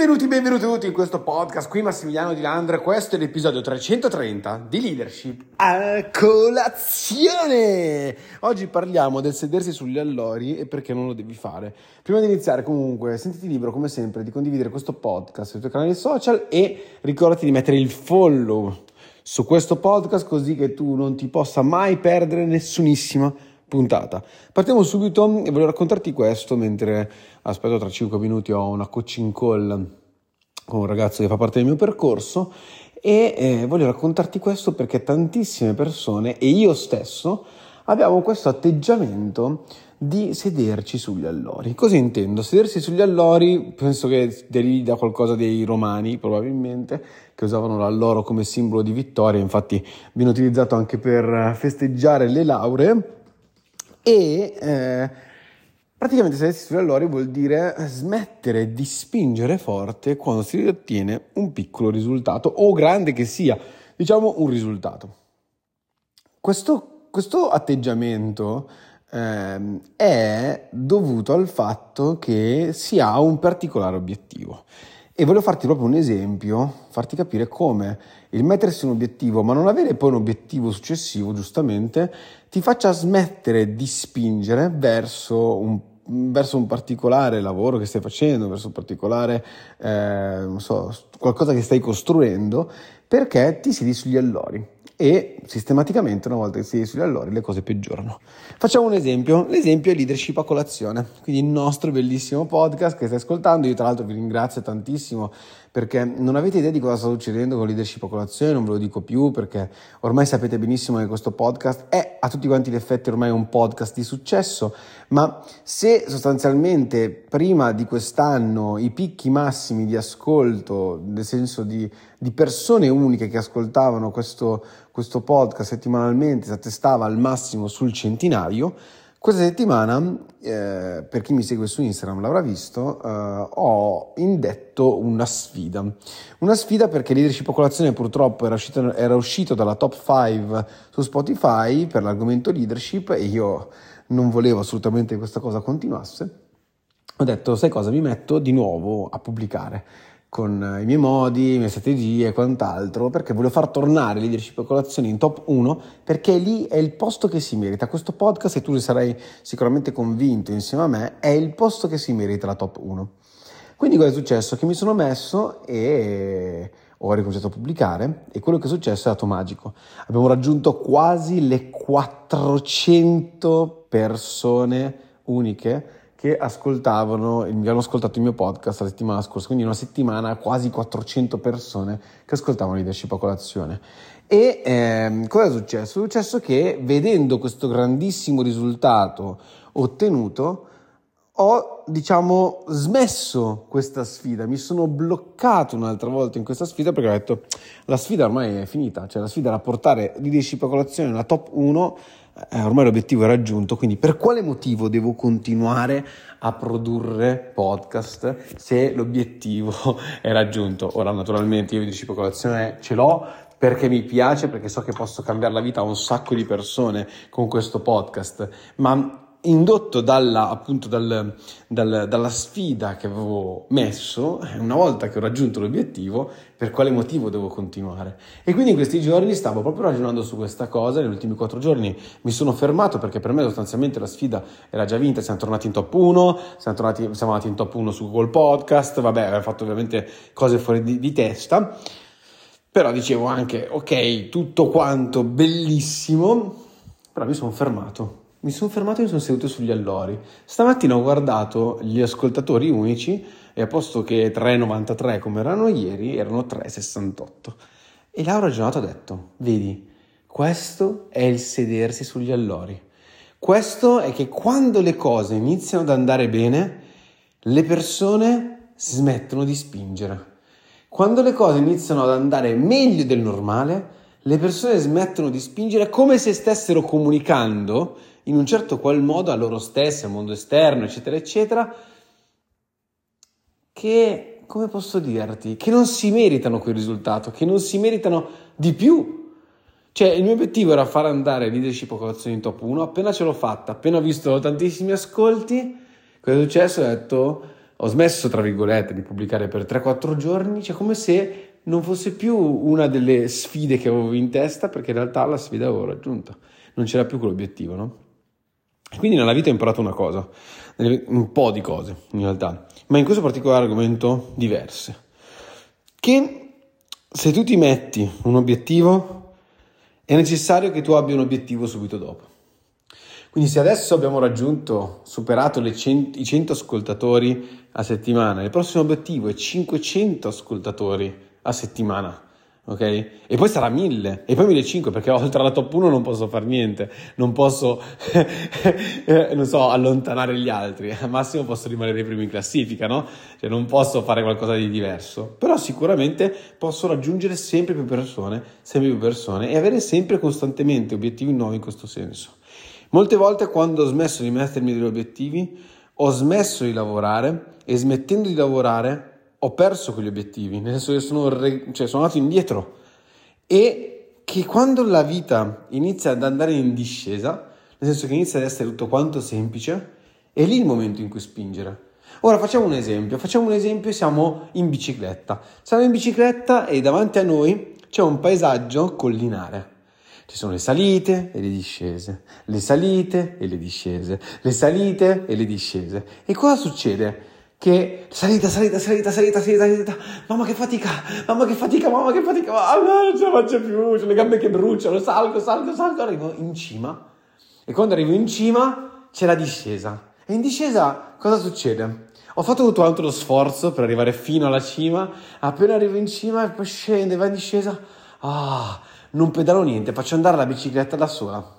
Benvenuti, benvenuti tutti in questo podcast. Qui Massimiliano Di Landra. Questo è l'episodio 330 di Leadership a colazione. Oggi parliamo del sedersi sugli allori e perché non lo devi fare. Prima di iniziare, comunque, sentiti libero come sempre di condividere questo podcast sui tuoi canali social e ricordati di mettere il follow su questo podcast così che tu non ti possa mai perdere nessunissima puntata. Partiamo subito e voglio raccontarti questo mentre aspetto tra 5 minuti ho una coaching call con un ragazzo che fa parte del mio percorso e eh, voglio raccontarti questo perché tantissime persone e io stesso abbiamo questo atteggiamento di sederci sugli allori. Cosa intendo? Sedersi sugli allori penso che derivi da qualcosa dei romani, probabilmente, che usavano l'alloro come simbolo di vittoria, infatti viene utilizzato anche per festeggiare le lauree e eh, praticamente sedersi sugli allori vuol dire smettere di spingere forte quando si ottiene un piccolo risultato o grande che sia, diciamo un risultato. Questo, questo atteggiamento eh, è dovuto al fatto che si ha un particolare obiettivo. E voglio farti proprio un esempio, farti capire come il mettersi un obiettivo, ma non avere poi un obiettivo successivo, giustamente, ti faccia smettere di spingere verso un, verso un particolare lavoro che stai facendo, verso un particolare, eh, non so, qualcosa che stai costruendo, perché ti siedi sugli allori. E sistematicamente una volta che si è sugli allori le cose peggiorano. Facciamo un esempio, l'esempio è leadership a colazione, quindi il nostro bellissimo podcast che stai ascoltando, io tra l'altro vi ringrazio tantissimo perché non avete idea di cosa sta succedendo con leadership a colazione, non ve lo dico più perché ormai sapete benissimo che questo podcast è a tutti quanti gli effetti ormai un podcast di successo, ma se sostanzialmente prima di quest'anno i picchi massimi di ascolto, nel senso di, di persone uniche che ascoltavano questo, questo podcast settimanalmente si attestava al massimo sul centinaio, questa settimana, eh, per chi mi segue su Instagram l'avrà visto, eh, ho indetto una sfida. Una sfida perché Leadership a colazione purtroppo era uscito, era uscito dalla top 5 su Spotify per l'argomento leadership e io non volevo assolutamente che questa cosa continuasse. Ho detto, sai cosa, mi metto di nuovo a pubblicare con i miei modi, le mie strategie e quant'altro, perché voglio far tornare leadership e colazione in top 1, perché lì è il posto che si merita. Questo podcast, e tu ne sarai sicuramente convinto insieme a me, è il posto che si merita la top 1. Quindi cosa è successo? Che mi sono messo e ho ricominciato a pubblicare e quello che è successo è stato magico. Abbiamo raggiunto quasi le 400 persone uniche che ascoltavano, hanno ascoltato il mio podcast la settimana scorsa, quindi una settimana quasi 400 persone che ascoltavano Leadership a colazione. E ehm, cosa è successo? È successo che vedendo questo grandissimo risultato ottenuto, ho diciamo smesso questa sfida, mi sono bloccato un'altra volta in questa sfida perché ho detto la sfida ormai è finita, cioè la sfida era portare leadership a colazione nella top 1 eh, ormai l'obiettivo è raggiunto, quindi per quale motivo devo continuare a produrre podcast se l'obiettivo è raggiunto? Ora naturalmente io vi dicevo colazione ce l'ho perché mi piace, perché so che posso cambiare la vita a un sacco di persone con questo podcast, ma indotto dalla, appunto dal, dal, dalla sfida che avevo messo, eh, una volta che ho raggiunto l'obiettivo, per quale motivo devo continuare. E quindi in questi giorni stavo proprio ragionando su questa cosa, negli ultimi quattro giorni mi sono fermato perché per me sostanzialmente la sfida era già vinta, siamo tornati in top 1, siamo, tornati, siamo andati in top 1 su Google Podcast, vabbè, avevo fatto ovviamente cose fuori di, di testa, però dicevo anche, ok, tutto quanto bellissimo, però mi sono fermato mi sono fermato e mi sono seduto sugli allori. Stamattina ho guardato gli ascoltatori unici e a posto che 3,93 come erano ieri, erano 3,68. E Laura Gionato ha detto, vedi, questo è il sedersi sugli allori. Questo è che quando le cose iniziano ad andare bene, le persone smettono di spingere. Quando le cose iniziano ad andare meglio del normale, le persone smettono di spingere come se stessero comunicando in un certo qual modo a loro stesse, al mondo esterno, eccetera, eccetera, che, come posso dirti, che non si meritano quel risultato, che non si meritano di più. Cioè, il mio obiettivo era far andare leadership a colazione in top 1, appena ce l'ho fatta, appena ho visto tantissimi ascolti, cosa è successo? Ho detto, ho smesso, tra virgolette, di pubblicare per 3-4 giorni, cioè come se non fosse più una delle sfide che avevo in testa, perché in realtà la sfida avevo raggiunta, non c'era più quell'obiettivo, no? Quindi nella vita ho imparato una cosa, un po' di cose in realtà, ma in questo particolare argomento diverse. Che se tu ti metti un obiettivo, è necessario che tu abbia un obiettivo subito dopo. Quindi se adesso abbiamo raggiunto, superato cent- i 100 ascoltatori a settimana, il prossimo obiettivo è 500 ascoltatori a settimana ok? E poi sarà 1000 e poi 1500 perché oltre alla top 1 non posso fare niente, non posso, eh, non so, allontanare gli altri, al massimo posso rimanere primo in classifica, no? Cioè non posso fare qualcosa di diverso, però sicuramente posso raggiungere sempre più persone, sempre più persone e avere sempre costantemente obiettivi nuovi in questo senso. Molte volte quando ho smesso di mettermi degli obiettivi, ho smesso di lavorare e smettendo di lavorare ho perso quegli obiettivi, nel senso che sono, re, cioè, sono andato indietro e che quando la vita inizia ad andare in discesa, nel senso che inizia ad essere tutto quanto semplice, è lì il momento in cui spingere. Ora facciamo un esempio, facciamo un esempio, siamo in bicicletta. Siamo in bicicletta e davanti a noi c'è un paesaggio collinare. Ci sono le salite e le discese, le salite e le discese, le salite e le discese. E cosa succede? Che salita, salita, salita, salita, salita, salita, mamma che fatica, mamma che fatica, mamma che fatica, mamma non ce la faccio più, ho le gambe che bruciano, salgo, salgo, salgo, arrivo in cima. E quando arrivo in cima c'è la discesa. E in discesa cosa succede? Ho fatto tutto quanto lo sforzo per arrivare fino alla cima, appena arrivo in cima e poi scende, va in discesa, ah, non pedalo niente, faccio andare la bicicletta da sola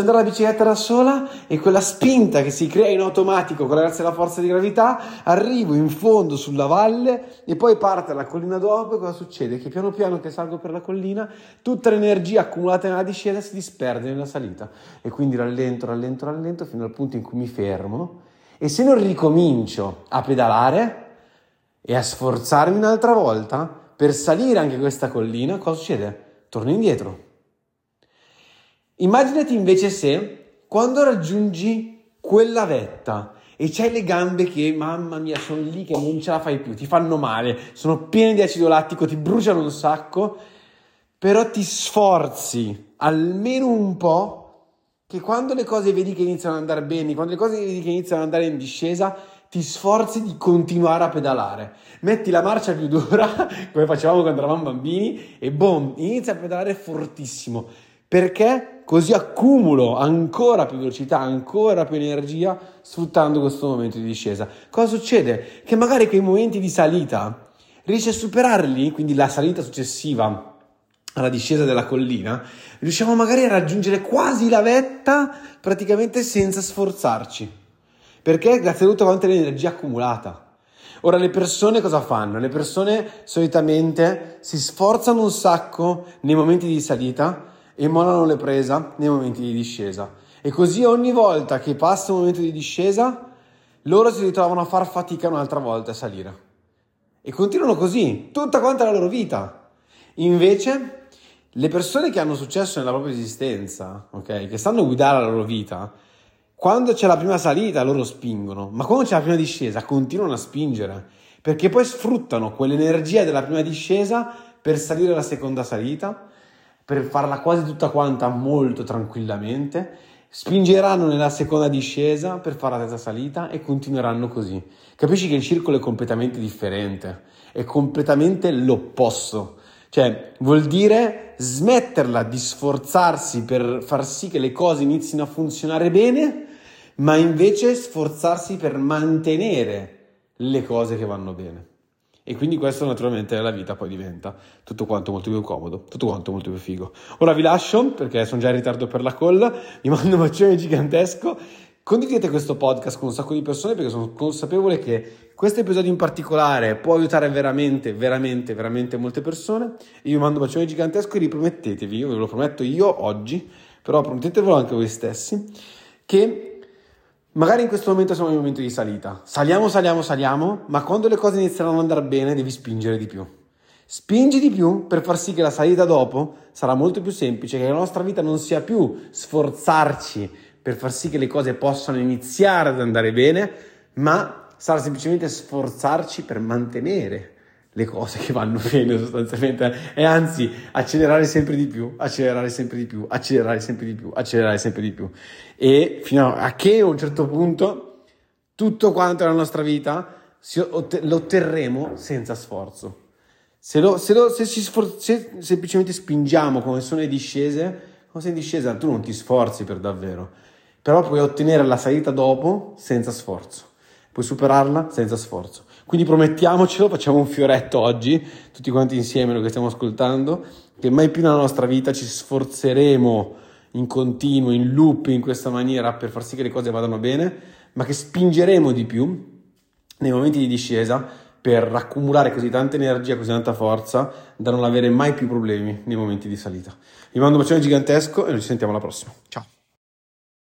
andare la bicicletta da sola e quella spinta che si crea in automatico grazie alla forza di gravità, arrivo in fondo sulla valle e poi parte la collina dopo e cosa succede? Che piano piano che salgo per la collina, tutta l'energia accumulata nella discesa si disperde nella salita e quindi rallento, rallento, rallento fino al punto in cui mi fermo e se non ricomincio a pedalare e a sforzarmi un'altra volta per salire anche questa collina, cosa succede? Torno indietro Immaginati invece se quando raggiungi quella vetta e c'hai le gambe che, mamma mia, sono lì che non ce la fai più, ti fanno male, sono piene di acido lattico, ti bruciano un sacco, però ti sforzi almeno un po' che quando le cose vedi che iniziano ad andare bene, quando le cose vedi che iniziano ad andare in discesa, ti sforzi di continuare a pedalare. Metti la marcia più dura, come facevamo quando eravamo bambini, e boom, inizia a pedalare fortissimo perché così accumulo ancora più velocità, ancora più energia sfruttando questo momento di discesa. Cosa succede? Che magari quei momenti di salita riesci a superarli, quindi la salita successiva alla discesa della collina, riusciamo magari a raggiungere quasi la vetta praticamente senza sforzarci. Perché? Grazie a tutta quanta l'energia accumulata. Ora le persone cosa fanno? Le persone solitamente si sforzano un sacco nei momenti di salita e mollano le presa nei momenti di discesa. E così ogni volta che passa un momento di discesa, loro si ritrovano a far fatica un'altra volta a salire. E continuano così, tutta quanta la loro vita. Invece, le persone che hanno successo nella propria esistenza, ok, che sanno guidare la loro vita, quando c'è la prima salita loro spingono, ma quando c'è la prima discesa continuano a spingere, perché poi sfruttano quell'energia della prima discesa per salire alla seconda salita, per farla quasi tutta quanta molto tranquillamente, spingeranno nella seconda discesa per fare la terza salita e continueranno così. Capisci che il circolo è completamente differente, è completamente l'opposto. Cioè, vuol dire smetterla di sforzarsi per far sì che le cose inizino a funzionare bene, ma invece sforzarsi per mantenere le cose che vanno bene. E quindi questo naturalmente nella vita poi diventa tutto quanto molto più comodo, tutto quanto molto più figo. Ora vi lascio perché sono già in ritardo per la call, vi mando un bacione gigantesco. Condividete questo podcast con un sacco di persone perché sono consapevole che questo episodio in particolare può aiutare veramente, veramente, veramente molte persone. Io vi mando un bacione gigantesco e ripromettetevi, io ve lo prometto io oggi, però promettetevelo anche voi stessi, che Magari in questo momento siamo in un momento di salita. Saliamo, saliamo, saliamo, ma quando le cose iniziano ad andare bene devi spingere di più. Spingi di più per far sì che la salita dopo sarà molto più semplice, che la nostra vita non sia più sforzarci per far sì che le cose possano iniziare ad andare bene, ma sarà semplicemente sforzarci per mantenere le cose che vanno bene sostanzialmente e anzi accelerare sempre di più, accelerare sempre di più, accelerare sempre di più, accelerare sempre di più e fino a che a un certo punto tutto quanto nella nostra vita lo otterremo senza sforzo. Se, lo, se, lo, se, sfor- se semplicemente spingiamo come sono le discese, come sei in discesa tu non ti sforzi per davvero, però puoi ottenere la salita dopo senza sforzo, puoi superarla senza sforzo. Quindi promettiamocelo, facciamo un fioretto oggi, tutti quanti insieme, lo che stiamo ascoltando, che mai più nella nostra vita ci sforzeremo in continuo, in loop, in questa maniera per far sì che le cose vadano bene, ma che spingeremo di più nei momenti di discesa per accumulare così tanta energia, così tanta forza da non avere mai più problemi nei momenti di salita. Vi mando un bacione gigantesco e noi ci sentiamo alla prossima. Ciao!